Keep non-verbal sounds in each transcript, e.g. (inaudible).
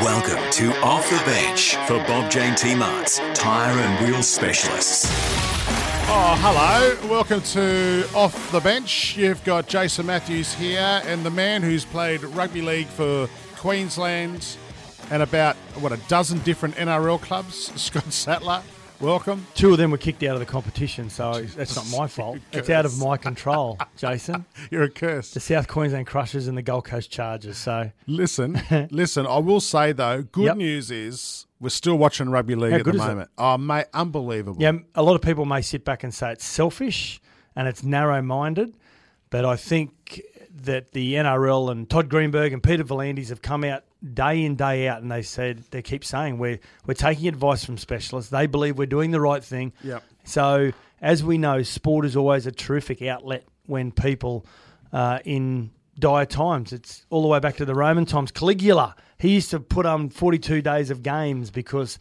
Welcome to Off the Bench for Bob Jane T Marts, tyre and wheel specialists. Oh, hello. Welcome to Off the Bench. You've got Jason Matthews here and the man who's played rugby league for Queensland and about, what, a dozen different NRL clubs, (laughs) Scott Sattler. Welcome. Two of them were kicked out of the competition, so oh, that's not my fault. (laughs) It's out of my control, Jason. (laughs) You're a curse. The South Queensland Crushers and the Gold Coast Chargers. So Listen, (laughs) listen, I will say though, good Yep. news is we're still watching rugby league How at the moment. Oh, mate, unbelievable. yeah, a lot of people may sit back and say it's selfish and it's narrow-minded, but I think that the NRL and Todd Greenberg and Peter V'landys have come out day in day out and they said they keep saying we're we're taking advice from specialists. They believe we're doing the right thing. Yep. So as we know, sport is always a terrific outlet when people uh, in dire times. It's all the way back to the Roman times. Caligula, he used to put on 42 days of games because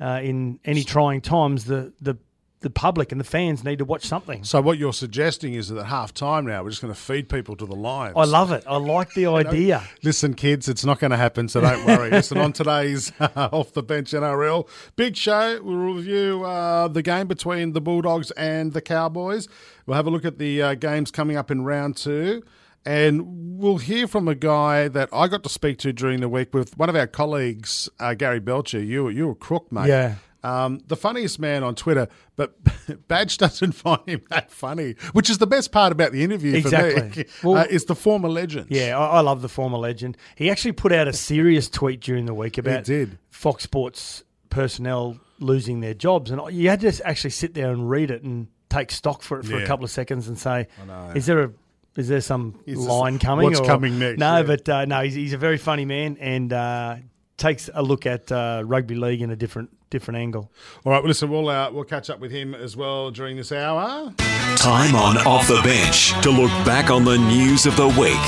uh, in any trying times, the, the, the public and the fans need to watch something. So what you're suggesting is that at half time now, we're just going to feed people to the lions. I love it. I like the (laughs) idea. Listen, kids, it's not going to happen, so don't worry. (laughs) Listen, on today's Off the Bench NRL big show, we'll review uh, the game between the Bulldogs and the Cowboys. We'll have a look at the uh, games coming up in round two. And we'll hear from a guy that I got to speak to during the week with one of our colleagues, uh, Gary Belcher. You, you were a crook, mate. Yeah. Um, the funniest man on Twitter, but (laughs) Badge doesn't (laughs) find him that funny, which is the best part about the interview for me. Exactly. (laughs) Well- uh, is the former legend. Yeah, I, I love the former legend. He actually put out a serious tweet during the week about did. Fox Sports personnel losing their jobs, and you had to actually sit there and read it and take stock for it for Yeah. a couple of seconds and say, "Is there a is there some Is this- line coming? what's coming next? No, Yeah. but uh, no, he's, he's a very funny man and uh, takes a look at uh, rugby league in a different different angle. All right, well, listen, we'll uh, we'll catch up with him as well during this hour. Time on Off the Bench to look back on the news of the week.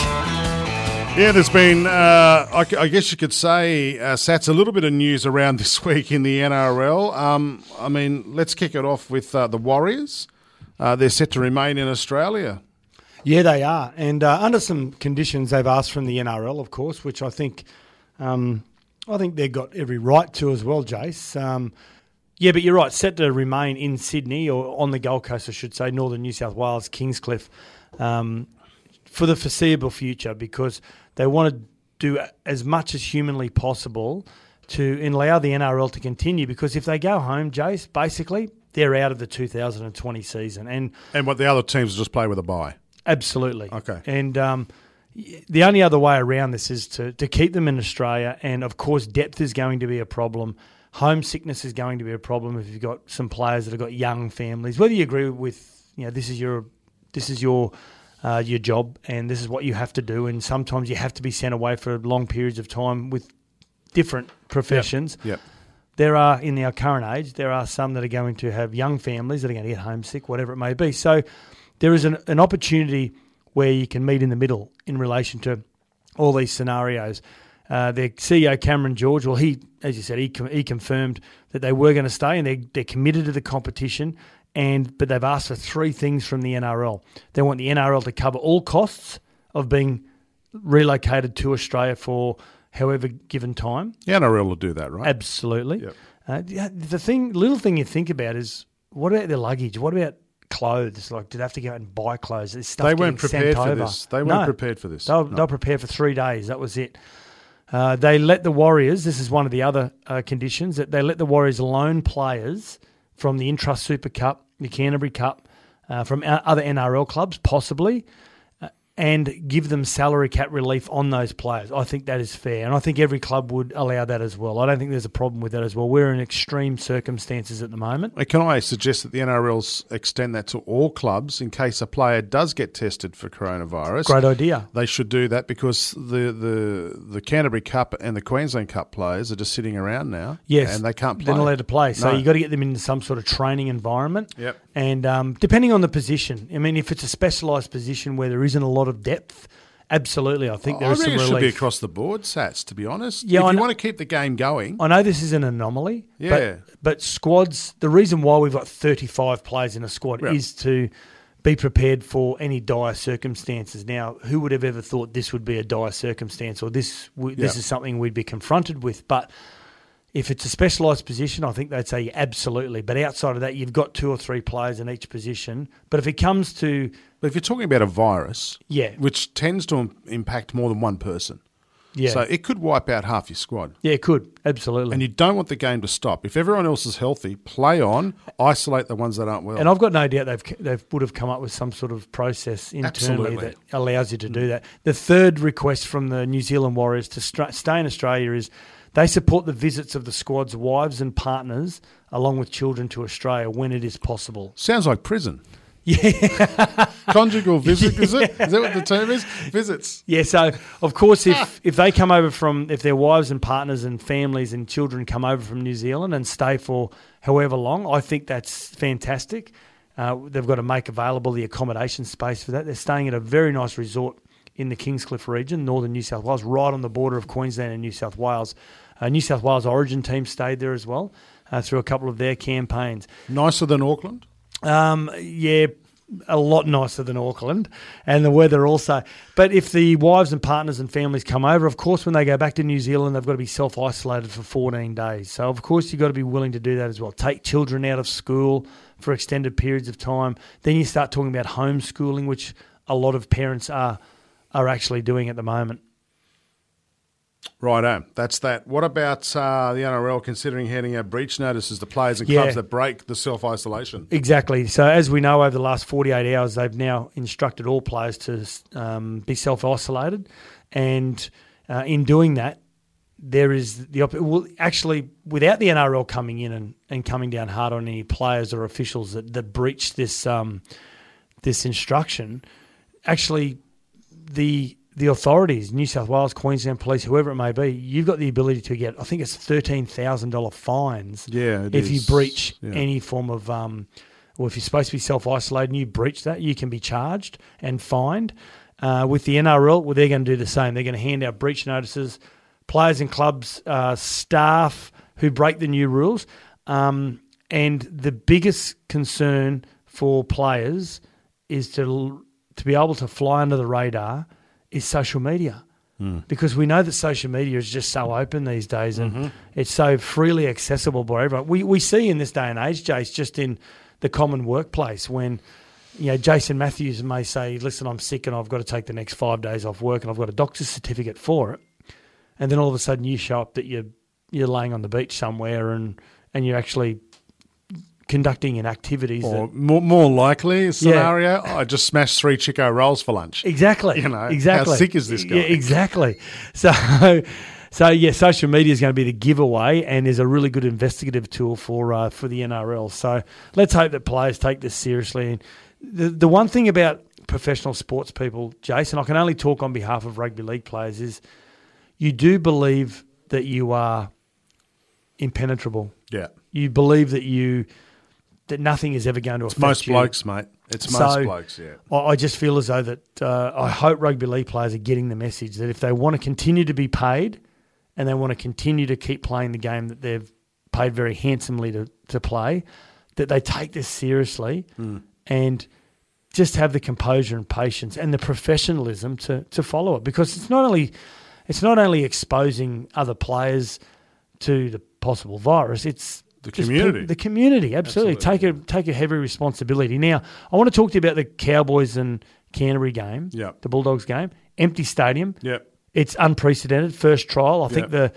Yeah, there's been, uh, I, I guess you could say, uh, Sats, a little bit of news around (laughs) this week in the NRL. Um, I mean, let's kick it off with uh, the Warriors. Uh, they're set to remain in Australia. Yeah, they are, and uh, under some conditions they've asked from the NRL, of course, which I think, um, I think they've got every right to as well, Jace. Um, yeah, but you're right. Set to remain in Sydney or on the Gold Coast, I should say, northern New South Wales, Kingscliff, um, for the foreseeable future, because they want to do as much as humanly possible to allow the NRL to continue. Because if they go home, Jace, basically they're out of the 2020 season, and And what the other teams just play with a bye. Absolutely. Okay. And um, y- the only other way around this is to, to keep them in Australia. And of course, depth is going to be a problem. Homesickness is going to be a problem if you've got some players that have got young families. Whether you agree with, you know, this is your this is your uh, your job and this is what you have to do. And sometimes you have to be sent away for long periods of time with different professions Yep. there are in our current age there are some that are going to have young families that are going to get homesick whatever it may be so there is an, an opportunity where you can meet in the middle in relation to all these scenarios uh, their CEO Cameron George, well, he, as you said, he, com- he confirmed that they were going to stay and they, they're committed to the competition. And but they've asked for three things from the NRL. They want the NRL to cover all costs of being relocated to Australia for however given time. The NRL will do that, right? Absolutely. Yep. Uh, the thing, little thing you think about is what about their luggage? What about clothes? Like, did they have to go out and buy clothes? There's stuff They weren't prepared for over. this. They weren't No. prepared for this. They were, No. they were prepared for three days. That was it. Uh, they let the Warriors. This is one of the other uh, conditions that they let the Warriors loan players from the Intrust Super Cup, the Canterbury Cup, uh, from other NRL clubs, possibly, and give them salary cap relief on those players. I think that is fair, and I think every club would allow that as well. I don't think there's a problem with that as well. We're in extreme circumstances at the moment. Can I suggest that the NRLs extend that to all clubs in case a player does get tested for coronavirus? Great idea. They should do that because the the, the Canterbury Cup and the Queensland Cup players are just sitting around now. Yes, and they can't play. They're not allowed to play, so No. you've got to get them into some sort of training environment. Yep. And um, depending on the position, I mean, if it's a specialised position where there isn't a lot of depth, absolutely, I think there I is reckon some it should be across the board, Sats. To be honest, Yeah, if I you know- want to keep the game going, I know this is an anomaly. Yeah. But, but squads, the reason why we've got 35 players in a squad is to be prepared for any dire circumstances. Now, who would have ever thought this would be a dire circumstance or this w- this is something we'd be confronted with? But if it's a specialised position, I think they'd say absolutely. But outside of that, you've got two or three players in each position. But if it comes to but if you're talking about a virus, Yeah. which tends to impact more than one person, yeah, so it could wipe out half your squad. yeah, it could absolutely. And you don't want the game to stop. If everyone else is healthy, play on. Isolate the ones that aren't well. And I've got no doubt they've they would have come up with some sort of process internally Absolutely. that allows you to do mm. that. The third request from the New Zealand Warriors to stra- stay in Australia is they support the visits of the squad's wives and partners along with children to Australia when it is possible. Sounds like prison. Yeah, (laughs) Conjugal visit, is it? Is that what the term is? Visits. yeah. So of course, if if they come over from if their wives and partners and families and children come over from New Zealand and stay for however long, I think that's fantastic. Uh, they've got to make available the accommodation space for that. They're staying at a very nice resort in the Kingscliff region, northern New South Wales, right on the border of Queensland and New South Wales. Uh, New South Wales Origin team stayed there as well uh, through a couple of their campaigns. Nicer than Auckland? Um, yeah, a lot nicer than Auckland, and the weather also. But if the wives and partners and families come over, of course, when they go back to New Zealand, they've got to be self isolated for 14 days. So, of course, you've got to be willing to do that as well. Take children out of school for extended periods of time. Then you start talking about homeschooling, which a lot of parents are are actually doing at the moment. Righto, that's that. What about uh, the NRL considering handing out breach notices to players and Yeah. clubs that break the self isolation? Exactly. So, as we know, over the last 48 hours, they've now instructed all players to um, be self isolated. And uh, in doing that, there is the op- well, actually, without the NRL coming in and, and coming down hard on any players or officials that, that breach this um, this instruction, actually, the the authorities, New South Wales, Queensland Police, whoever it may be, you've got the ability to get, I think it's thirteen thousand dollar fines Yeah, if you breach Yeah. any form of, um, or if you're supposed to be self isolated and you breach that, you can be charged and fined. Uh, with the NRL, well, they're going to do the same. They're going to hand out breach notices. Players and clubs, uh, staff who break the new rules. Um, and the biggest concern for players is to to be able to fly under the radar is social media. Hmm. Because we know that social media is just so open these days and mm-hmm. it's so freely accessible by everyone. We, we see in this day and age, Jace, just in the common workplace when you know, Jason Matthews may say, listen, I'm sick and I've got to take the next five days off work and I've got a doctor's certificate for it. And then all of a sudden you show up that you're, you're laying on the beach somewhere and, and you're actually conducting in activities. Or that, more, more likely scenario, I just smashed three Chiko rolls for lunch. exactly. You know, exactly. how sick is this guy? Yeah, exactly. So, (laughs) so yeah, social media is going to be the giveaway and is a really good investigative tool for uh, for the NRL. So let's hope that players take this seriously. And the the one thing about professional sports people, Jason, I can only talk on behalf of rugby league players, is you do believe that you are impenetrable. Yeah. You believe that you that nothing is ever going to affect Most you. blokes, mate. It's most So, blokes, yeah. I I just feel as though that uh, I hope rugby league players are getting the message that if they want to continue to be paid and they want to continue to keep playing the game that they've paid very handsomely to, to play, that they take this seriously and just have the composure and patience and the professionalism to, to follow it because it's not only it's not only exposing other players to the possible virus, it's The community. peop- the community, absolutely. Take a take a heavy responsibility. Now, I want to talk to you about the Cowboys and Canterbury game, Yep. the Bulldogs game, empty stadium. Yep. It's unprecedented. First trial. I think Yep. the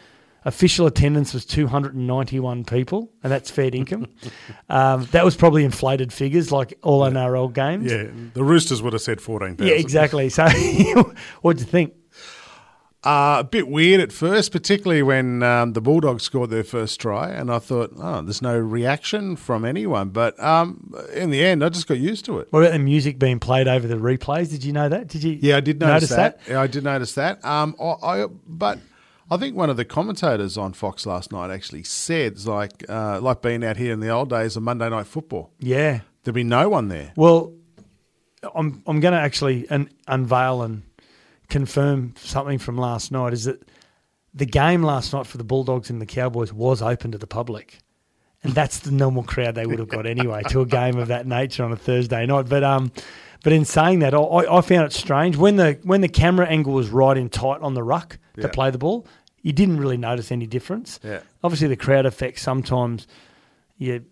Official attendance was 291 people, and that's fair income. (laughs) um, that was probably inflated figures, like all NRL games. Yeah, the Roosters would have said 14,000. Yeah, exactly. So, (laughs) what'd you think? Uh, a bit weird at first, particularly when um, the Bulldogs scored their first try, and I thought, oh, there's no reaction from anyone. But um, in the end, I just got used to it. What about the music being played over the replays? Did you know that? Did you? Yeah, I did notice, notice that. Yeah, I did notice that. Um, I, I but I think one of the commentators on Fox last night actually said, it's like uh, like being out here in the old days of Monday Night Football. Yeah. There'd be no one there. Well, I'm I'm going to actually un- unveil and confirm something from last night. Is that the game last night for the Bulldogs and the Cowboys was open to the public, and that's the normal crowd they would have got anyway to a game of that nature on a Thursday night. But um, but in saying that, I, I found it strange when the when the camera angle was right in tight on the ruck to play the ball. You didn't really notice any difference. Yeah. Obviously, the crowd effect sometimes, you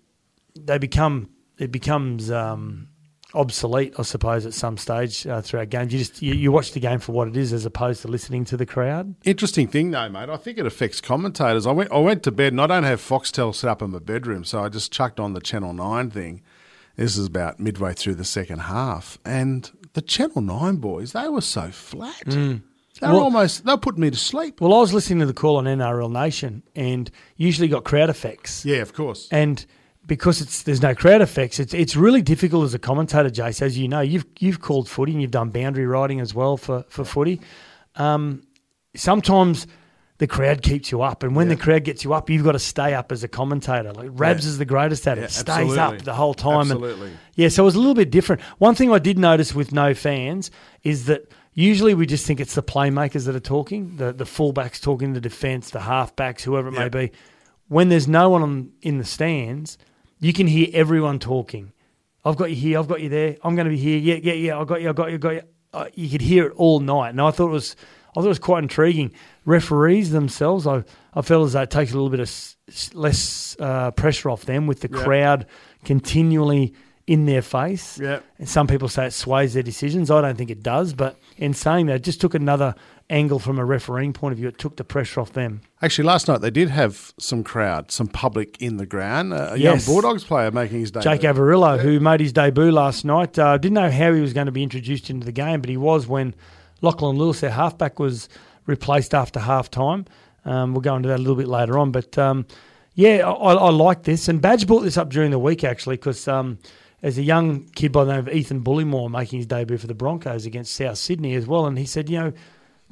they become it becomes um, obsolete, I suppose, at some stage uh, throughout games. You just you, you watch the game for what it is, as opposed to listening to the crowd. Interesting thing though, mate. I think it affects commentators. I went I went to bed and I don't have Foxtel set up in my bedroom, so I just chucked on the Channel Nine thing. This is about midway through the second half, and the Channel Nine boys they were so flat. They were Well- almost they putting me to sleep. Well, I was listening to the call on NRL Nation, and usually got crowd effects. Yeah, of course. And because it's there's no crowd effects, it's it's really difficult as a commentator, Jace. As you know, you've you've called footy and you've done boundary riding as well for for footy. Um, sometimes the crowd keeps you up, and when the crowd gets you up, you've got to stay up as a commentator. Like Rabs Yeah. is the greatest at it; Yeah, stays absolutely. up the whole time. Absolutely. And yeah, so it was a little bit different. One thing I did notice with no fans is that usually we just think it's the playmakers that are talking, the the fullbacks talking, the defence, the halfbacks, whoever it may be. When there's no one on, in the stands, you can hear everyone talking. I've got you here. I've got you there. I'm going to be here. Yeah, yeah, yeah. I got you. I got you. I got you. Uh, you could hear it all night, and I thought it was, I thought it was quite intriguing. Referees themselves, I, I felt as though it takes a little bit of s- less uh, pressure off them with the Yeah. crowd continually in their face. Yeah. And some people say it sways their decisions. I don't think it does, but in saying that, it just took another angle from a refereeing point of view. It took the pressure off them. Actually, last night they did have some crowd, some public in the ground. A Yes. young Bulldogs player making his debut. Jake Averillo, who made his debut last night, uh, didn't know how he was going to be introduced into the game, but he was when Lachlan Lewis, their halfback, was replaced after half time. Um, we'll go into that a little bit later on, but um, yeah, I, I like this. And Badge brought this up during the week actually because um, there's a young kid by the name of Ethan Bullemor making his debut for the Broncos against South Sydney as well, and he said, you know,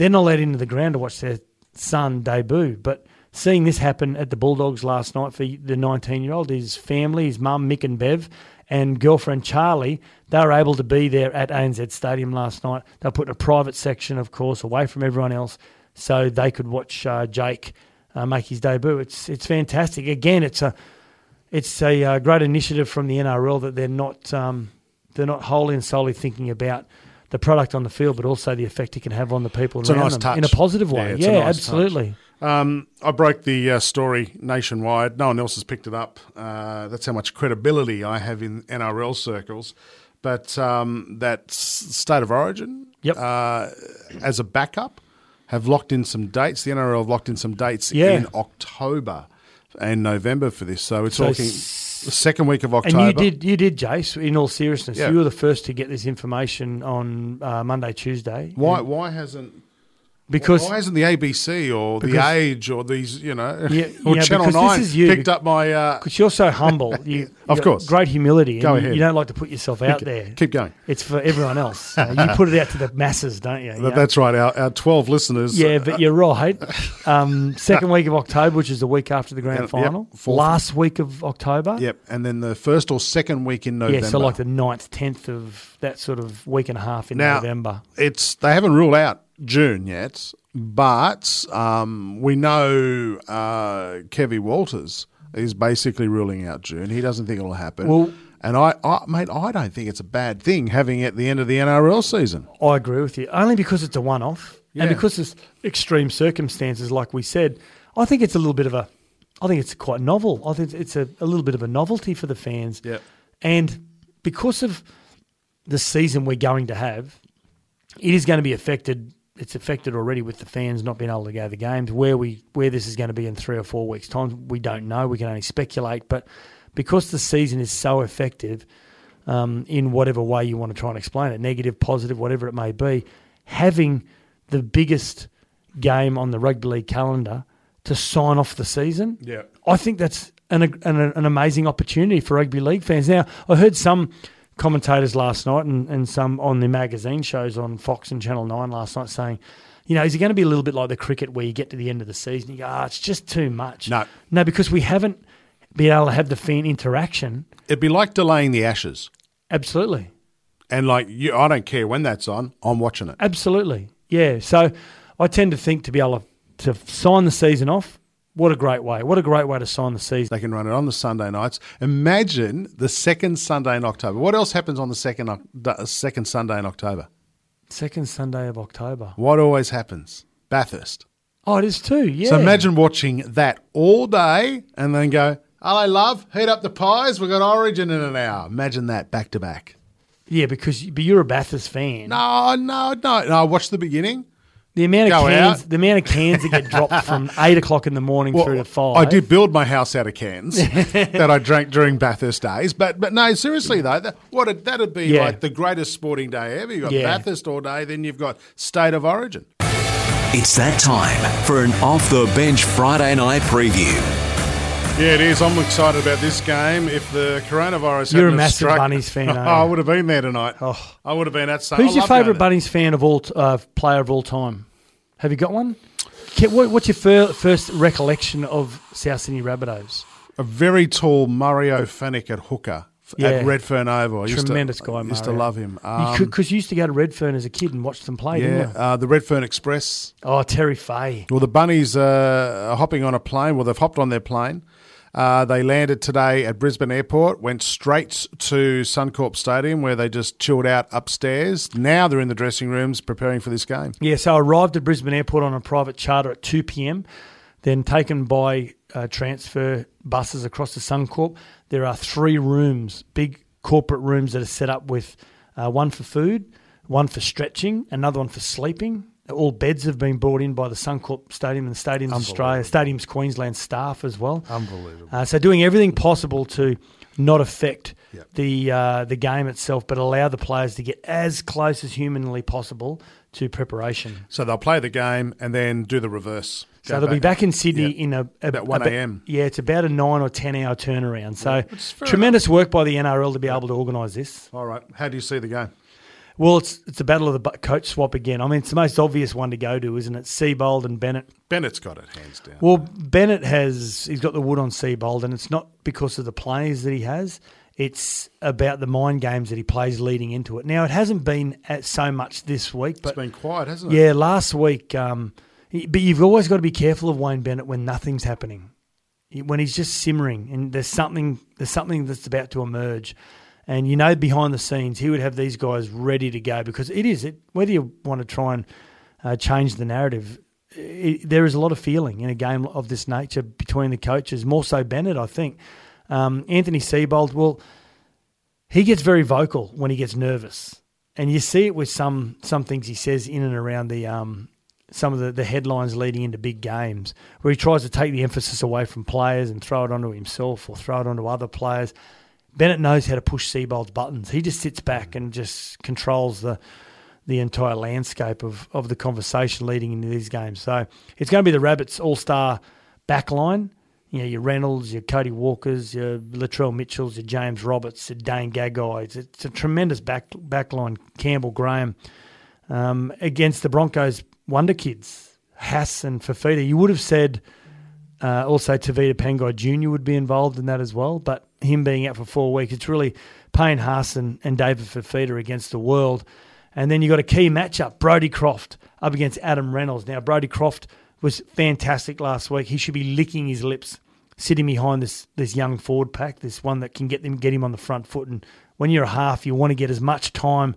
they're not allowed into the ground to watch their son debut, but seeing this happen at the Bulldogs last night for the 19 year old, his family, his mum, Mick and Bev, and girlfriend Charlie, they were able to be there at ANZ Stadium last night. They put in a private section, of course, away from everyone else, so they could watch uh, Jake uh, make his debut. It's it's fantastic. Again, it's a it's a uh, great initiative from the NRL that they're not um, they're not wholly and solely thinking about the product on the field, but also the effect it can have on the people It's a nice them touch. in a positive way. Yeah, Yeah, nice absolutely. Um, I broke the uh, story nationwide. No one else has picked it up. Uh, that's how much credibility I have in NRL circles. But um, that s- state of origin, Yep. uh, as a backup, have locked in some dates. The NRL have locked in some dates Yeah. in October and November for this. So we're So talking the second week of October. And you did, you did, Jace. In all seriousness, Yeah. you were the first to get this information on uh, Monday, Tuesday. Why? Why hasn't? Because why isn't the ABC or the Age or these, you know, Yeah, or yeah, Channel Nine you. picked up my? Uh, because you're so humble, (laughs) you, Of course. great humility. Go ahead. you don't like to put yourself out there. keep going. It's for everyone else. Uh, you put it out to the masses, don't you? You That- know? That's right. Our, our 12 listeners. Yeah, uh, but you're right. (laughs) Um, second week of October, which is the week after the grand Yep, final. fourth. Last week of October. Yep. And then the first or second week in November. Yeah, so like the 9th, 10th of that sort of week and a half in Now- November. it's they haven't ruled out June yet, but um, we know uh, Kevy Walters is basically ruling out June. He doesn't think it'll happen. Well- and I, I, mate, I don't think it's a bad thing having it at the end of the NRL season. I agree with you. Only because it's a one off and because it's extreme circumstances, like we said. I think it's a little bit of a, I think it's quite novel. I think it's a, a little bit of a novelty for the fans. Yep. And because of the season we're going to have, it is going to be affected it's affected already with the fans not being able to go to the games. Where we where this is going to be in three or four weeks' time, we don't know. We can only speculate. But because the season is so effective, um, in whatever way you want to try and explain it, negative, positive, whatever it may be, having the biggest game on the rugby league calendar to sign off the season, Yeah. I think that's an, an, an amazing opportunity for rugby league fans. Now, I heard some commentators last night and, and some on the magazine shows on Fox and Channel 9 last night saying, you know, is it going to be a little bit like the cricket where you get to the end of the season, you go, ah, it's just too much. No. No, because we haven't been able to have the fan interaction. It'd be like delaying the Ashes. Absolutely. And like you, I don't care when that's on. I'm watching it. Absolutely. Yeah. So I tend to think to be able to, to sign the season off, what a great way. What a great way to sign the season. They can run it on the Sunday nights. Imagine the second Sunday in October. What else happens on the second uh, second Sunday in October? Second Sunday of October. What always happens? Bathurst. Oh, it is too. Yeah. So imagine watching that all day and then go, hello, love, heat up the pies. We've got Origin in an hour. Imagine that back to back. Yeah, because but you're a Bathurst fan. No, no, no. No, watch the beginning. The amount of Go cans, out. the amount of cans that get dropped (laughs) from eight o'clock in the morning through to five. I did build my house out of cans (laughs) that I drank during Bathurst days. But but no, seriously though, that, what a, that'd be Yeah. like the greatest sporting day ever. You've got Yeah. Bathurst all day, then you've got State of Origin. It's that time for an off the bench Friday night preview. Yeah, it is. I'm excited about this game. If the coronavirus You're a massive struck, Bunnies fan, (laughs) aren't you? I would have been there tonight. Oh. I would have been at. Sun- Who's I your favourite. Bunnies fan of all uh, player of all time? Have you got one? What's your fir- first recollection of South Sydney Rabbitohs? A very tall Mario Fenech at hooker Yeah. at Redfern Oval. I Tremendous to, guy, I used to love him. Um, Because you, used to go to Redfern as a kid and watch them play, yeah, didn't you? uh, the Redfern Express. Oh, Terry Fahey. Well, the bunnies uh, are hopping on a plane. Well, they've hopped on their plane. Uh, they landed today at Brisbane Airport, went straight to Suncorp Stadium where they just chilled out upstairs. Now they're in the dressing rooms preparing for this game. Yeah, so I arrived at Brisbane Airport on a private charter at 2 p.m., then taken by uh, transfer buses across to Suncorp. There are three rooms, big corporate rooms that are set up with uh, one for food, one for stretching, another one for sleeping. All beds have been brought in by the Suncorp Stadium and Stadiums Australia, Stadiums Queensland staff as well. Unbelievable. Uh, so doing everything possible to not affect the uh, the game itself, but allow the players to get as close as humanly possible to preparation. So they'll play the game and then do the reverse. So they'll be back in Sydney Yeah. in a, a About 1 a.m.. Yeah, it's about a nine or ten hour turnaround. So tremendous work by the NRL to be able to organise this. All right. How do you see the game? Well, it's it's a battle of the coach swap again. I mean, it's the most obvious one to go to, isn't it? Seibold and Bennett. Bennett's got it hands down. Well, Bennett has he's got the wood on Seibold, and it's not because of the players that he has. It's about the mind games that he plays leading into it. Now, it hasn't been at so much this week, but it's been quiet, hasn't it? yeah, last week. Um, but you've always got to be careful of Wayne Bennett when nothing's happening, when he's just simmering and there's something there's something that's about to emerge. And you know, behind the scenes, he would have these guys ready to go because it is it. Whether you want to try and uh, change the narrative, it, there is a lot of feeling in a game of this nature between the coaches. More so, Bennett, I think. Um, Anthony Seibold, well, he gets very vocal when he gets nervous, and you see it with some some things he says in and around the um, some of the, the headlines leading into big games, where he tries to take the emphasis away from players and throw it onto himself or throw it onto other players. Bennett knows how to push Seibold's buttons. He just sits back and just controls the the entire landscape of, of the conversation leading into these games. So it's going to be the Rabbits all star back line. You know, your Reynolds, your Cody Walkers, your Latrell Mitchells, your James Roberts, your Dane Gagai. It's, it's a tremendous back back line. Campbell Graham um, against the Broncos wonder kids, Haas and Fifita. You would have said uh, also Tevita Pangai Jr. would be involved in that as well, but him being out for four weeks, it's really Payne Haas and, and David Fifita against the world. And then you got a key matchup, Brodie Croft up against Adam Reynolds. Now, Brodie Croft was fantastic last week. He should be licking his lips sitting behind this this young forward pack, this one that can get them get him on the front foot. And when you're a half, you want to get as much time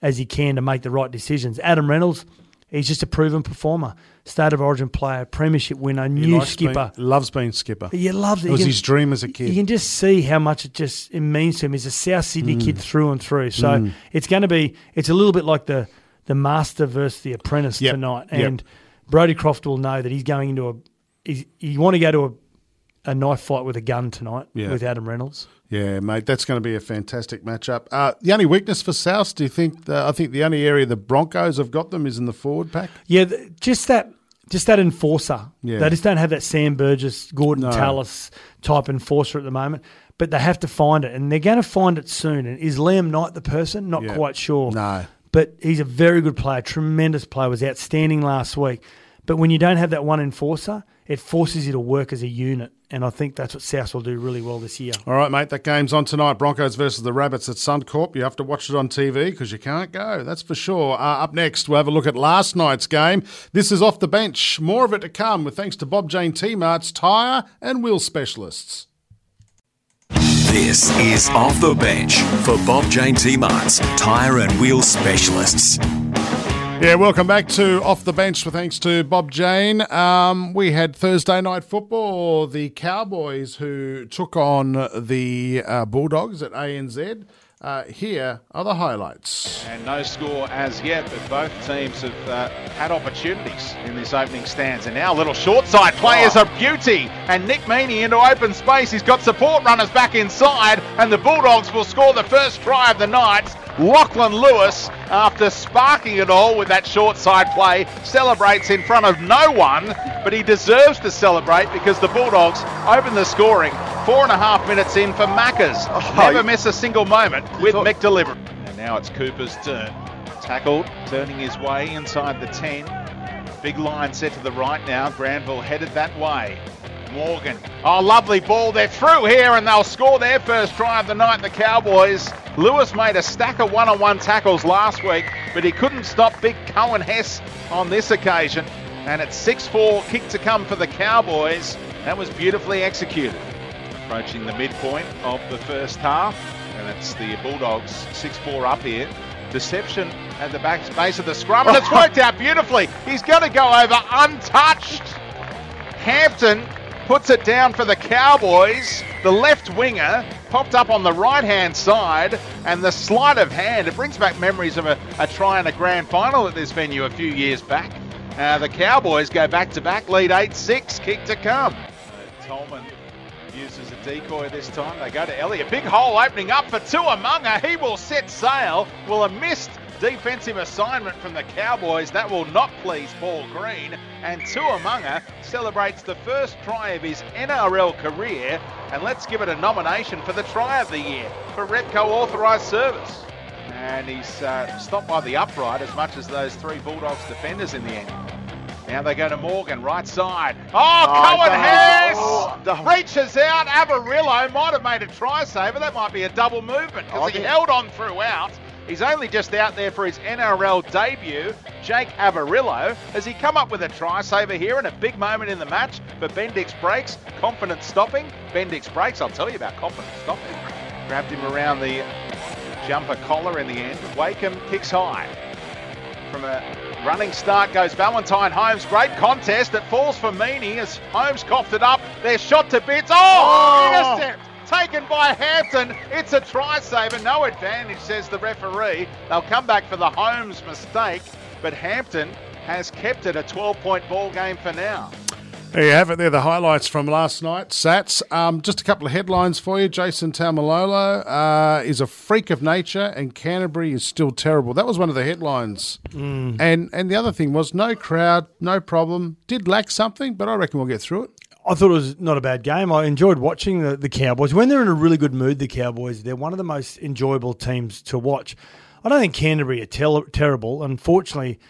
as you can to make the right decisions. Adam Reynolds, he's just a proven performer, state of origin player, premiership winner, He new skipper. being- loves being skipper. He loves it. It was can- his dream as a kid. You can just see how much it just it means to him. He's a South Sydney Mm. kid through and through. So it's going to be. It's a little bit like the the master versus the apprentice Yep. tonight, Yep. and Brodie Croft will know that he's going into a. He's, you want to go to a, a knife fight with a gun tonight Yeah. with Adam Reynolds. Yeah, mate, that's going to be a fantastic matchup. Uh, the only weakness for South, do you think? Uh, I think the only area the Broncos have got them is in the forward pack. Yeah, th- just that, just that enforcer. Yeah. They just don't have that Sam Burgess, Gordon No. Tallis type enforcer at the moment. But they have to find it, and they're going to find it soon. And is Liam Knight the person? Not Yeah. quite sure. No. but he's a very good player, tremendous player. Was outstanding last week. But when you don't have that one enforcer, it forces you to work as a unit, and I think that's what South will do really well this year. All right, mate, that game's on tonight. Broncos versus the Rabbits at Suncorp. You have to watch it on TV because you can't go, that's for sure. Uh, up next, we'll have a look at last night's game. This is off the bench. More of it to come with thanks to Bob Jane T Mart's tyre and wheel specialists. This is Off the Bench for Bob Jane T Mart's Tyre and Wheel Specialists. Yeah, welcome back to Off the Bench with thanks to Bob Jane. Um, we had Thursday night football. The Cowboys who took on the uh, Bulldogs at ANZ. Uh, here are the highlights. And no score as yet, but both teams have uh, had opportunities in this opening stands. And now a little short side play is a beauty. And Nick Meaney into open space. He's got support runners back inside. And the Bulldogs will score the first try of the night. Lachlan Lewis, after sparking it all with that short side play, celebrates in front of no one, but he deserves to celebrate because the Bulldogs open the scoring four and a half minutes in for Maccas. Oh, Never miss a single moment with McDelivery. And now it's Cooper's turn. Tackled, turning his way inside the 10. Big line set to the right now. Granville headed that way. Morgan. Oh, lovely ball. They're through here and they'll score their first try of the night, the Cowboys. Lewis made a stack of one on one tackles last week, but he couldn't stop big Coen Hess on this occasion. And it's 6 4 kick to come for the Cowboys. That was beautifully executed. Approaching the midpoint of the first half, and it's the Bulldogs 6 4 up here. Deception at the back base of the scrum, and it's oh. worked out beautifully. He's going to go over untouched. Hampton puts it down for the Cowboys. The left winger popped up on the right hand side, and the sleight of hand. It brings back memories of a, a try in a grand final at this venue a few years back. Uh, the Cowboys go back to back, lead 8 6, kick to come. Uh, Tolman uses a decoy this time. They go to Elliott. Big hole opening up for Tuamunga. He will set sail. Will have missed defensive assignment from the Cowboys. That will not please Paul Green. And Tuamunga celebrates the first try of his NRL career. And let's give it a nomination for the try of the year for Repco authorised service. And he's uh, stopped by the upright as much as those three Bulldogs defenders in the end. Now they go to Morgan, right side. Oh, Coen Hess reaches out. Averillo might have made a try saver. That might be a double movement because he held on throughout. He's only just out there for his NRL debut. Jake Averillo, has he come up with a try saver here and a big moment in the match for Bendix Brakes? Confident stopping. Bendix Brakes, I'll tell you about confident stopping. Grabbed him around the jumper collar in the end. Wakeham kicks high. From a running start goes Valentine Holmes. Great contest. It falls for Meaney as Holmes coughed it up. They're shot to bits. Oh, oh! intercept taken by Hampton. It's a try saver. No advantage, says the referee. They'll come back for the Holmes mistake, but Hampton has kept it a 12 point ball game for now. There you have it. There, the highlights from last night. Sats. Um, just a couple of headlines for you. Jason Taumalolo uh, is a freak of nature, and Canterbury is still terrible. That was one of the headlines. Mm. And and the other thing was no crowd, no problem. Did lack something, but I reckon we'll get through it. I thought it was not a bad game. I enjoyed watching the, the Cowboys. When they're in a really good mood, the Cowboys, they're one of the most enjoyable teams to watch. I don't think Canterbury are terrible. Unfortunately,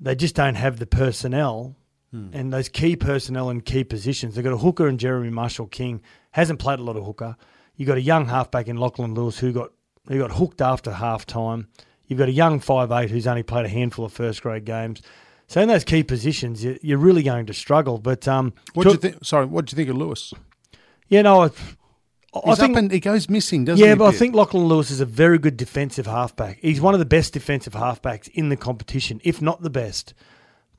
they just don't have the personnel hmm. and those key personnel in key positions. They've got a hooker and Jeremy Marshall King. Hasn't played a lot of hooker. You've got a young halfback in Lachlan Lewis who got who got hooked after half time. You've got a young five eight who's only played a handful of first grade games. So in those key positions, you- you're really going to struggle. But um, What do you think? Sorry, what do you think of Lewis? Yeah, no, I, I think up and he goes missing, doesn't he? yeah, but I think Lachlan Lewis is a very good defensive halfback. He's one of the best defensive halfbacks in the competition, if not the best.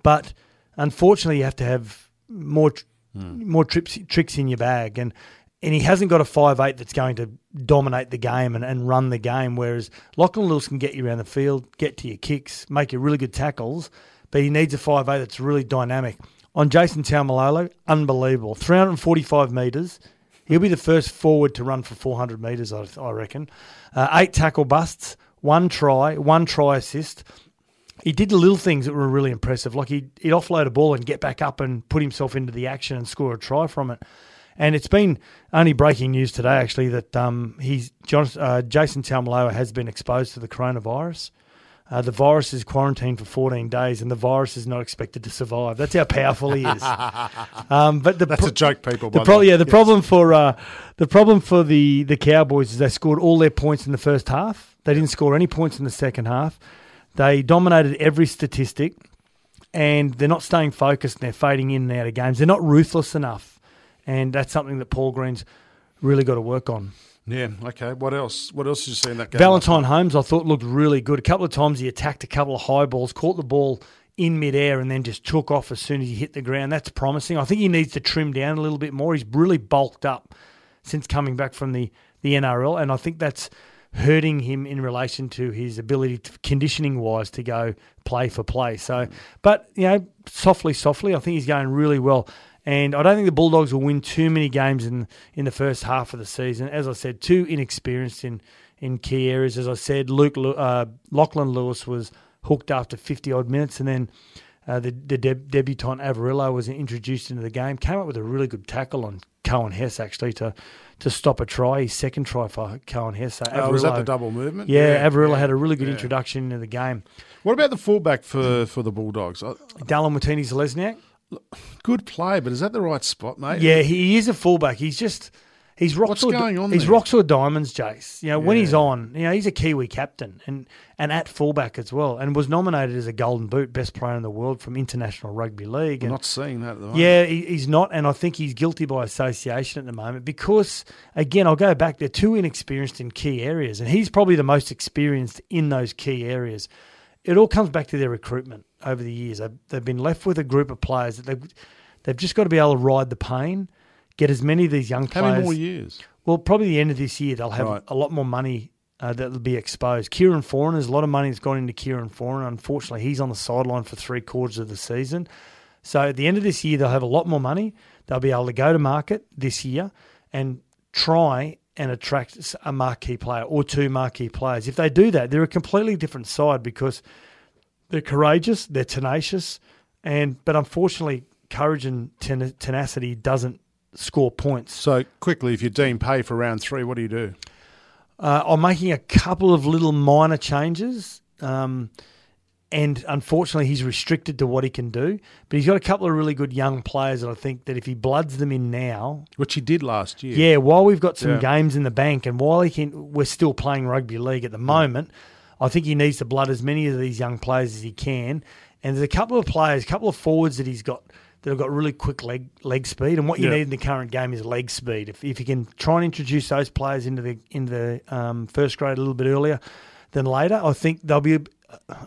But unfortunately, you have to have more Hmm. more trips, tricks in your bag, and and he hasn't got a five eight that's going to dominate the game and, and run the game. Whereas Lachlan Lewis can get you around the field, get to your kicks, make you really good tackles, but he needs a five eight that's really dynamic. On Jason Taumalolo, unbelievable. 345 metres. He'll be the first forward to run for 400 metres, I, I reckon. Uh, eight tackle busts, one try, one try assist. He did little things that were really impressive, like he'd, he'd offload a ball and get back up and put himself into the action and score a try from it. And it's been only breaking news today, actually, that um, he's uh, Jason Taumalolo has been exposed to the coronavirus. Uh, the virus is quarantined for 14 days, and the virus is not expected to survive. That's how powerful he is. (laughs) Um, but the That's a joke, people. The pro- yeah, the Yes. problem for uh, the problem for the the Cowboys is they scored all their points in the first half. They didn't score any points in the second half. They dominated every statistic, and they're not staying focused. And they're fading in and out of games. They're not ruthless enough, and that's something that Paul Green's really got to work on. Yeah. Okay. What else? What else did you see in that game? Valentine Holmes, I thought looked really good. A couple of times he attacked a couple of high balls, caught the ball in midair, and then just took off as soon as he hit the ground. That's promising. I think he needs to trim down a little bit more. He's really bulked up since coming back from the, the NRL, and I think that's hurting him in relation to his ability, to, conditioning wise, to go play for play. So, but you know, softly, softly, I think he's going really well. And I don't think the Bulldogs will win too many games in in the first half of the season. As I said, too inexperienced in, in key areas. As I said, Luke uh, Lachlan Lewis was hooked after fifty odd minutes, and then uh, the, the deb- debutant Averillo was introduced into the game. Came up with a really good tackle on Coen Hess actually to to stop a try. His second try for Coen Hess. So Oh, was that the double movement? Yeah, Averillo had a really good yeah. introduction into the game. What about the fullback for for the Bulldogs? Dallin Watene Zelezniak. Good play, but is that the right spot, mate? Yeah, he is a fullback. He's just he's rocks What's or going on he's there? rocks or diamonds, Jace. You know when he's on, you know he's a Kiwi captain and and at fullback as well, and was nominated as a Golden Boot best player in the world from International Rugby League. I'm And not seeing that at the moment. yeah, he, he's not, and I think he's guilty by association at the moment because, again, I'll go back. They're too inexperienced in key areas, and he's probably the most experienced in those key areas. It all comes back to their recruitment over the years. They've, they've been left with a group of players that they've they've just got to be able to ride the pain, get as many of these young players. How many more years? Well, probably the end of this year, they'll have Right. a lot more money uh, that'll be exposed. Kieran Foran, there's a lot of money that's gone into Kieran Foran. Unfortunately, he's on the sideline for three quarters of the season. So at the end of this year, they'll have a lot more money. They'll be able to go to market this year and try and attract a marquee player or two marquee players. If they do that, they're a completely different side because they're courageous, they're tenacious, and but unfortunately, courage and ten- tenacity doesn't score points. So quickly, if you Dean Pay for round three, what do you do? Uh, I'm making a couple of little minor changes. Um, and unfortunately, he's restricted to what he can do. But he's got a couple of really good young players that I think that if he bloods them in now, Which he did last year. yeah, while we've got some Yeah. games in the bank and while he can, we're still playing rugby league at the moment. I think he needs to blood as many of these young players as he can. And there's a couple of players, a couple of forwards that he's got that have got really quick leg leg speed. And what you Yeah. need in the current game is leg speed. If, if you can try and introduce those players into the into the um, first grade a little bit earlier than later, I think they'll be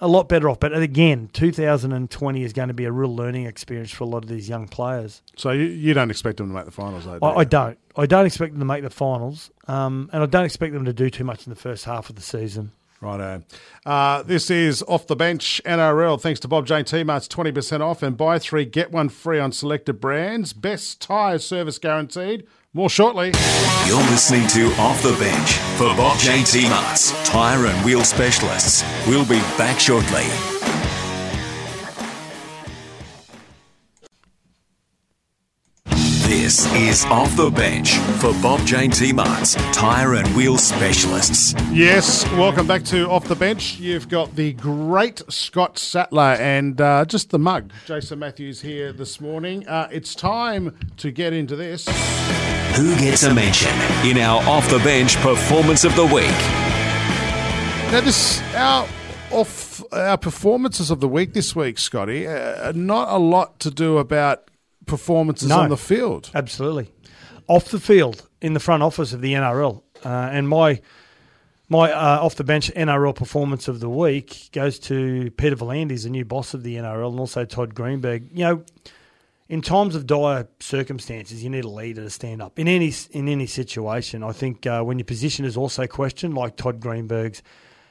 a, lot better off. But again, 2020 is going to be a real learning experience for a lot of these young players. So you, you don't expect them to make the finals, though? do I. I don't. I don't expect them to make the finals, um, and I don't expect them to do too much in the first half of the season. Righto. Uh, this is Off the Bench NRL. Thanks to Bob Jane T-Marts, 20% off and buy three, get one free on selected brands. Best tyre service guaranteed. More shortly. You're listening to Off the Bench for Bob Jane T-Marts, tyre and wheel specialists. We'll be back shortly. This is Off the Bench for Bob Jane T-Marts, tyre and wheel specialists. Yes, welcome back to Off the Bench. You've got the great Scott Sattler and uh, just the mug. Jason Matthews here this morning. Uh, it's time to get into this. Who gets a mention in our Off the Bench Performance of the Week? Now, this our off our performances of the week this week, Scotty. Uh, not a lot to do about performances No. on the field. Absolutely, off the field in the front office of the NRL, uh, and my my uh, off the bench NRL performance of the week goes to Peter V'landys, the new boss of the NRL, and also Todd Greenberg. You know, in times of dire circumstances, you need a leader to stand up in any in any situation. I think uh, when your position is also questioned, like Todd Greenberg's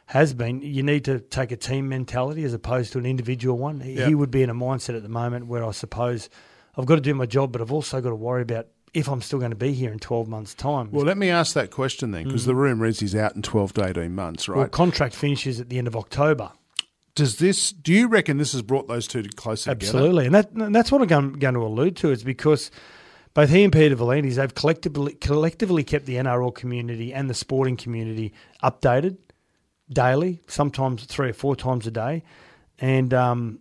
has been, you need to take a team mentality as opposed to an individual one. Yep. he would be in a mindset at the moment where I suppose I've got to do my job, but I've also got to worry about if I'm still going to be here in 12 months' time. Well, let me ask that question then, because the rumour is he's out in 12 to 18 months, right? Well, contract finishes at the end of October. Does this, do you reckon this has brought those two closer together? Absolutely, and that and that's what I'm going, going to allude to. Is because both he and Peter V'landys they've collectively collectively kept the NRL community and the sporting community updated daily, sometimes three or four times a day, and um,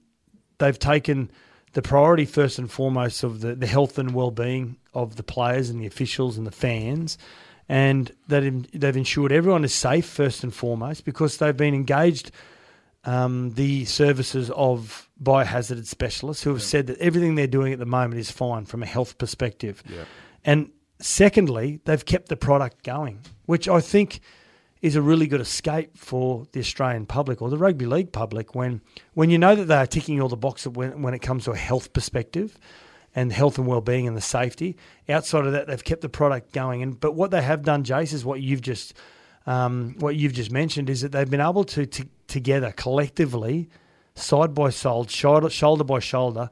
they've taken the priority first and foremost of the, the health and well-being of the players and the officials and the fans, and that they've ensured everyone is safe first and foremost because they've been engaged um, the services of biohazard specialists who have said that everything they're doing at the moment is fine from a health perspective. And secondly, they've kept the product going, which I think is a really good escape for the Australian public or the rugby league public when when you know that they are ticking all the boxes when, when it comes to a health perspective and health and well-being and the safety. Outside of that, they've kept the product going. And but what they have done, Jace, is what you've just um, what you've just mentioned is that they've been able to, to together collectively, side by side, shoulder, shoulder by shoulder,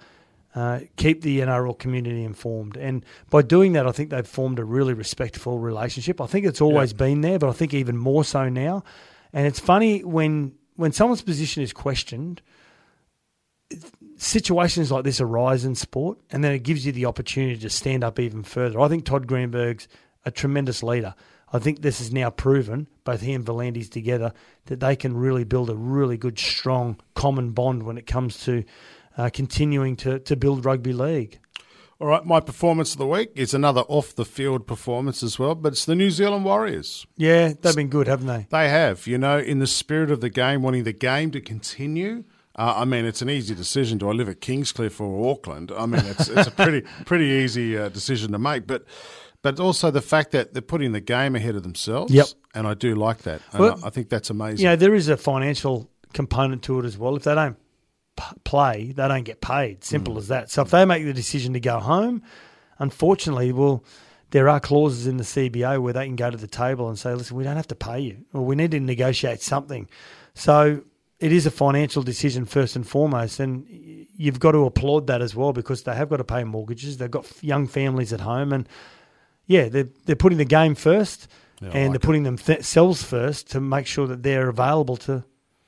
uh, keep the NRL community informed. And by doing that, I think they've formed a really respectful relationship. I think it's always been there, but I think even more so now. And it's funny when when someone's position is questioned, situations like this arise in sport, and then it gives you the opportunity to stand up even further. I think Todd Greenberg's a tremendous leader. I think this is now proven, both he and V'landys together, that they can really build a really good, strong, common bond when it comes to uh, continuing to, to build rugby league. All right, my performance of the week is another off the field performance as well, but it's the New Zealand Warriors. Yeah, they've been good, haven't they? They have, you know, in the spirit of the game, wanting the game to continue. Uh, I mean, it's an easy decision. Do I live at Kingscliff or Auckland? I mean, it's, it's a pretty (laughs) pretty easy uh, decision to make, but but also the fact that they're putting the game ahead of themselves. Yep. and I do like that. And Well, I think that's amazing. You know, there is a financial component to it as well. If they don't p- play, they don't get paid. Simple mm. as that. So if they make the decision to go home, unfortunately, well, there are clauses in the CBA where they can go to the table and say, listen, we don't have to pay you, or we need to negotiate something. So it is a financial decision first and foremost, and you've got to applaud that as well because they have got to pay mortgages. They've got young families at home, and yeah, they're they're putting the game first, I and like they're putting themselves first to make sure that they're available to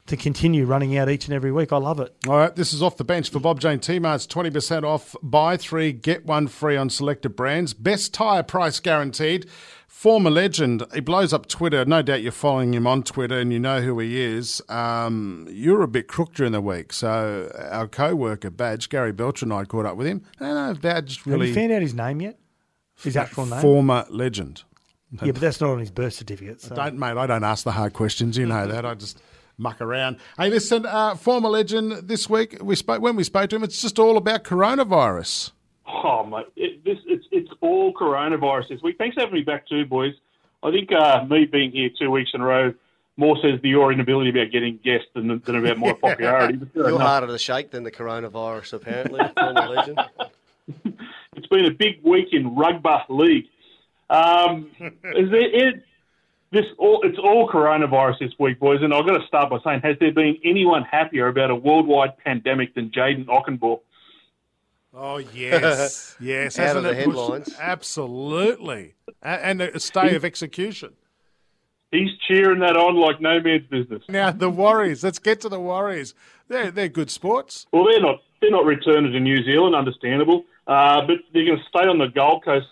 to continue running out each and every week. I love it. All right, this is off the bench for Bob Jane T Marts. 20% off, buy three, get one free on selected brands. Best tyre price guaranteed. Former legend, he blows up Twitter. No doubt you're following him on Twitter and you know who he is. Um, you were a bit crook during the week. So, our co worker, Badge, Gary Belcher, and I caught up with him. I don't know if Badge Have you really. found out his name yet? His actual name? Former legend. yeah, but that's not on his birth certificate. So. Don't, mate, I don't ask the hard questions. You know that. I just muck around. Hey, listen, uh, former legend this week, we spoke when we spoke to him, it's just all about coronavirus. Oh, mate, it, this, it's, it's all coronavirus this week. Thanks for having me back too, boys. I think uh, me being here two weeks in a row more says the your inability about getting guests than, than about my (laughs) popularity. But fair You're enough. harder to shake than the coronavirus, apparently. (laughs) former legend. (laughs) It's been a big week in rugby league. Um, is there, it, this all, it's all coronavirus this week, boys. And I've got to start by saying, has there been anyone happier about a worldwide pandemic than Jaden Ockenbaugh? Oh yes, (laughs) yes. Out hasn't of the it pushed- headlines. Absolutely, and a stay of execution. He's cheering that on like no man's business. Now the Warriors. Let's get to the Warriors. They're they're good sports. Well, they're not they're not returning to New Zealand, understandable, uh, but they're going to stay on the Gold Coast.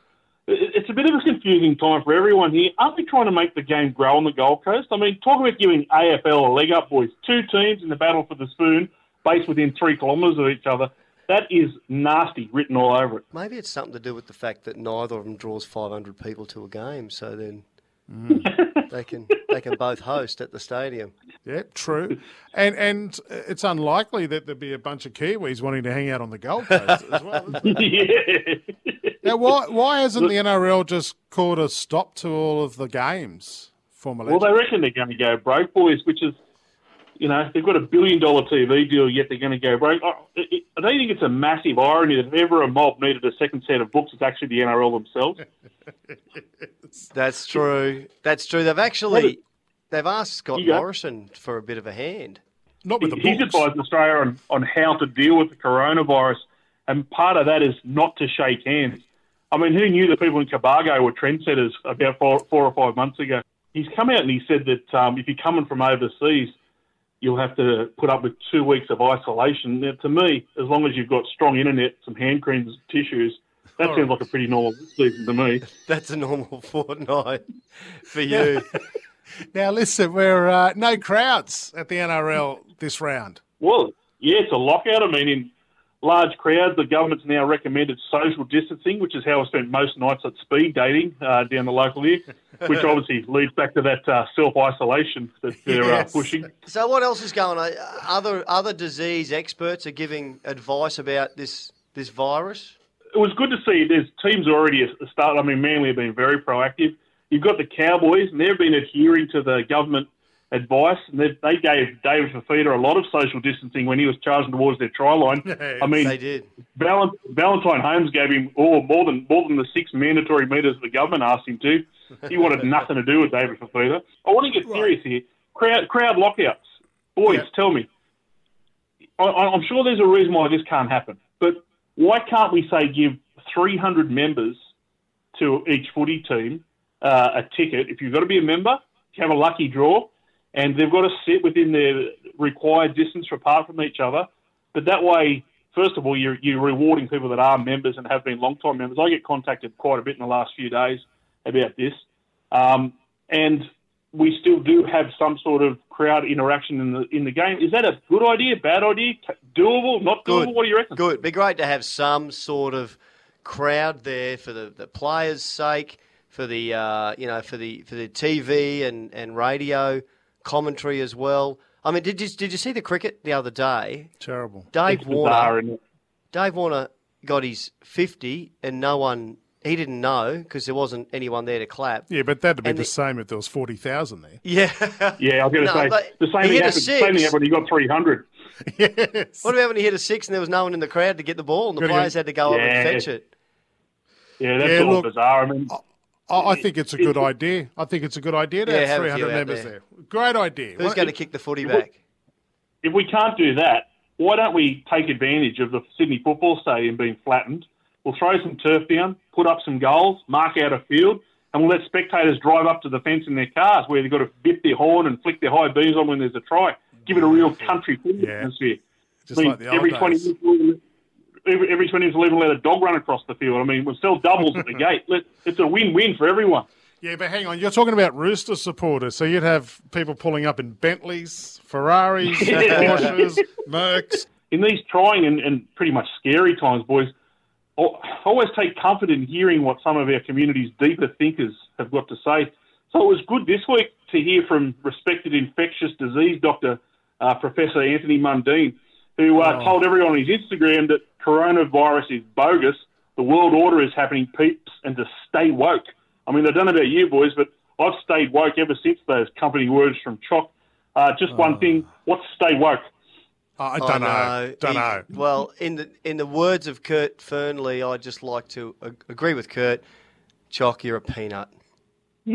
It- It's a bit of a confusing time for everyone here. Aren't we trying to make the game grow on the Gold Coast? I mean, talk about giving AFL a leg up, boys. Two teams in the battle for the spoon, based within three kilometres of each other. That is nasty, written all over it. Maybe it's something to do with the fact that neither of them draws 500 people to a game, so then mm. they can they can both host at the stadium. Yeah, true. And and it's unlikely that there'd be a bunch of Kiwis wanting to hang out on the Gold Coast as well. isn't it? (laughs) yeah. Now, why why hasn't the NRL just called a stop to all of the games? Formally, Well, they reckon they're going to go broke, boys, which is You know, they've got a billion dollar TV deal, yet they're going to go broke. I, I I don't think it's a massive irony that if ever a mob needed a second set of books, it's actually the NRL themselves. (laughs) That's true. That's true. They've actually they've asked Scott You. Morrison for a bit of a hand. Not with the He's books. advised Australia on, on how to deal with the coronavirus, and part of that is not to shake hands. I mean, who knew that people in Cabargo were trendsetters about four, four or five months ago? He's come out and he said that um, if you're coming from overseas, you'll have to put up with two weeks of isolation. Now, to me, as long as you've got strong internet, some hand creams, tissues, that sounds like a pretty normal season to me. (laughs) That's a normal (laughs) fortnight for you. (laughs) Now, listen, we're uh, no crowds at the NRL this round. Well, yeah, it's a lockout. I mean, in large crowds, the government's now recommended social distancing, which is how I spent most nights at speed dating uh, down the local here, which (laughs) obviously leads back to that uh, self isolation that they're Yes. uh, pushing. So what else is going on? Other other disease experts are giving advice about this this virus. It was good to see there's teams already started. I mean, Manly have been very proactive. You've got the Cowboys, and they've been adhering to the government advice, and they, they gave David Fifita a lot of social distancing when he was charging towards their try line. (laughs) I mean, They did. Val- Valentine Holmes gave him oh, more than more than the six mandatory metres the government asked him to. He wanted (laughs) nothing to do with David Fifita. I want to get serious here. Crowd crowd lockouts, boys, Yeah. tell me. I, I'm sure there's a reason why this can't happen, but why can't we say give 300 members to each footy team uh, a ticket? If you've got to be a member, you have a lucky draw, and they've got to sit within their required distance apart from each other. But that way, first of all, you're, you're rewarding people that are members and have been long-time members. I get contacted quite a bit in the last few days about this. Um, and we still do have some sort of crowd interaction in the in the game. Is that a good idea, bad idea, doable, not doable? Good. What do you reckon? Good. Be great to have some sort of crowd there for the, the players' sake, for the uh, you know for the for the TV and, and radio commentary as well. I mean, did you did you see the cricket the other day? Terrible. Dave It's Warner. bizarre, isn't it? Dave Warner got his fifty, and no one he didn't know because there wasn't anyone there to clap. Yeah, but that'd be the, the- same if there was 40,000 there. Yeah. (laughs) Yeah, I was going to No, say the same he thing hit a happened. Same thing happened when he got three hundred. (laughs) yes. What about when he hit a six and there was no one in the crowd to get the ball and the Gotta players go- had to go up and fetch it? Yeah, that's Yeah, all look, bizarre. I mean, I, I think it's a good idea. I think it's a good idea to Yeah, have have 300 few out members there. there. Great idea. Who's What- going to kick the footy Well, back? if we can't do that, why don't we take advantage of the Sydney Football Stadium being flattened? We'll throw some turf down, put up some goals, mark out a field, and we'll let spectators drive up to the fence in their cars where they've got to bip their horn and flick their high beams on when there's a try. Give it a real country footy Yeah. atmosphere. Just I mean, like the old every days. 20 minutes, we'll even- every, every 20 minutes, we'll even let a dog run across the field. I mean, we'll sell doubles at the (laughs) gate. Let, it's a win-win for everyone. Yeah, but hang on. You're talking about Rooster supporters. So you'd have people pulling up in Bentleys, Ferraris, (laughs) Porsches, Mercs. in these trying and, and pretty much scary times, boys, I always take comfort in hearing what some of our community's deeper thinkers have got to say. So it was good this week to hear from respected infectious disease doctor, uh, Professor Anthony Mundine, who uh, told everyone on his Instagram that coronavirus is bogus, the world order is happening, peeps, and to stay woke. I mean, I don't know about you boys, but I've stayed woke ever since those company words from Choc. Uh, just one thing, what's stay woke? I I don't know. Don't He- know. Well, in the in the words of Kurt Fearnley, I'd just like to ag- agree with Kurt. Choc, you're a peanut. (laughs)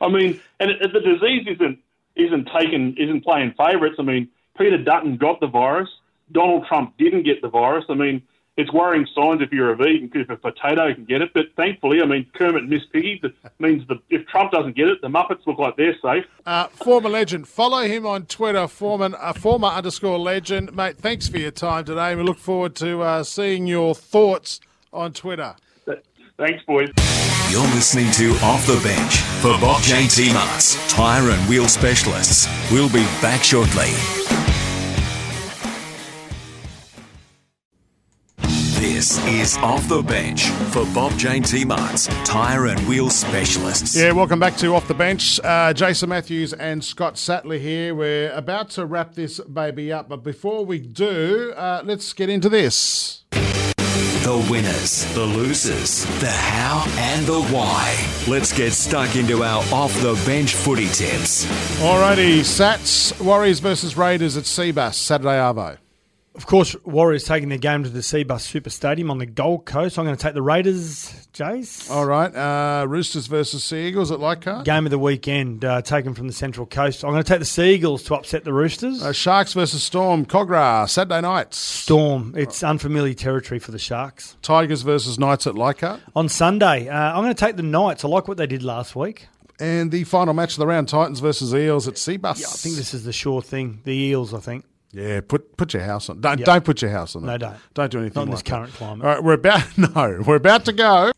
I mean, and it, the disease isn't isn't taken isn't playing favourites. I mean, Peter Dutton got the virus. Donald Trump didn't get the virus. I mean, it's worrying signs if you're a vegan, if a potato can get it. But thankfully, I mean, Kermit and Miss Piggy that means that if Trump doesn't get it, the Muppets look like they're safe. Uh, former legend. Follow him on Twitter, former, uh, former underscore legend. Mate, thanks for your time today. We look forward to uh, seeing your thoughts on Twitter. Thanks, boys. You're listening to Off the Bench for Bob JT Marts, tyre and wheel specialists. We'll be back shortly. This is Off the Bench for Bob JT Marts, tyre and wheel specialists. Yeah, welcome back to Off the Bench. Uh, Jason Matthews and Scott Sattler here. We're about to wrap this baby up, but before we do, uh, let's get into this. The winners, the losers, the how and the why. Let's get stuck into our off the bench footy tips. Alrighty, Sats, Warriors versus Raiders at Cbus, Saturday Arvo. Of course, Warriors taking their game to the Cbus Super Stadium on the Gold Coast. I'm going to take the Raiders, Jace. All right, uh, Roosters versus Sea Eagles at Leichhardt. Game of the weekend, uh, taken from the Central Coast. I'm going to take the Sea Eagles to upset the Roosters. Uh, Sharks versus Storm, Kogarah, Saturday nights. Storm. It's unfamiliar territory for the Sharks. Tigers versus Knights at Leichhardt. On Sunday, uh, I'm going to take the Knights. I like what they did last week. And the final match of the round, Titans versus Eels at Cbus. Yeah, I think this is the sure thing. The Eels, I think. Yeah, put put your house on. Don't Yeah. don't put your house on. it. No, don't. Don't do anything. Not in like this that. current climate. All right, we're about (laughs) no, we're about to go.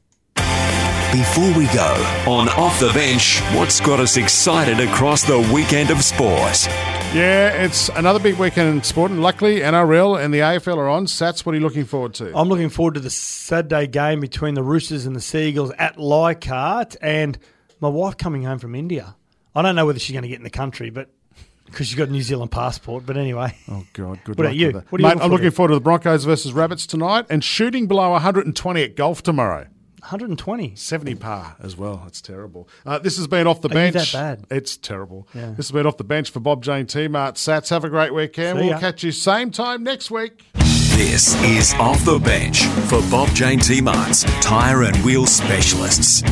Before we go, on Off the Bench, what's got us excited across the weekend of sport? Yeah, it's another big weekend in sport, and luckily NRL and the AFL are on. Sats, what are you looking forward to? I'm looking forward to the Saturday game between the Roosters and the Seagulls at Leichhardt, and my wife coming home from India. I don't know whether she's going to get in the country, but because you've got a New Zealand passport. But anyway, Oh God, good What luck about you? What are you Mate, looking I'm looking forward to the Broncos versus Rabbits tonight, and shooting below 120 at golf tomorrow. 120. 70 par as well. It's terrible. Uh, this has been off the Are you bench. that bad? It's terrible. Yeah. This has been off the bench for Bob Jane T Mart. Sats, have a great weekend. See we'll ya. catch you same time next week. This is Off the Bench for Bob Jane T. Mart's Tyre and Wheel Specialists.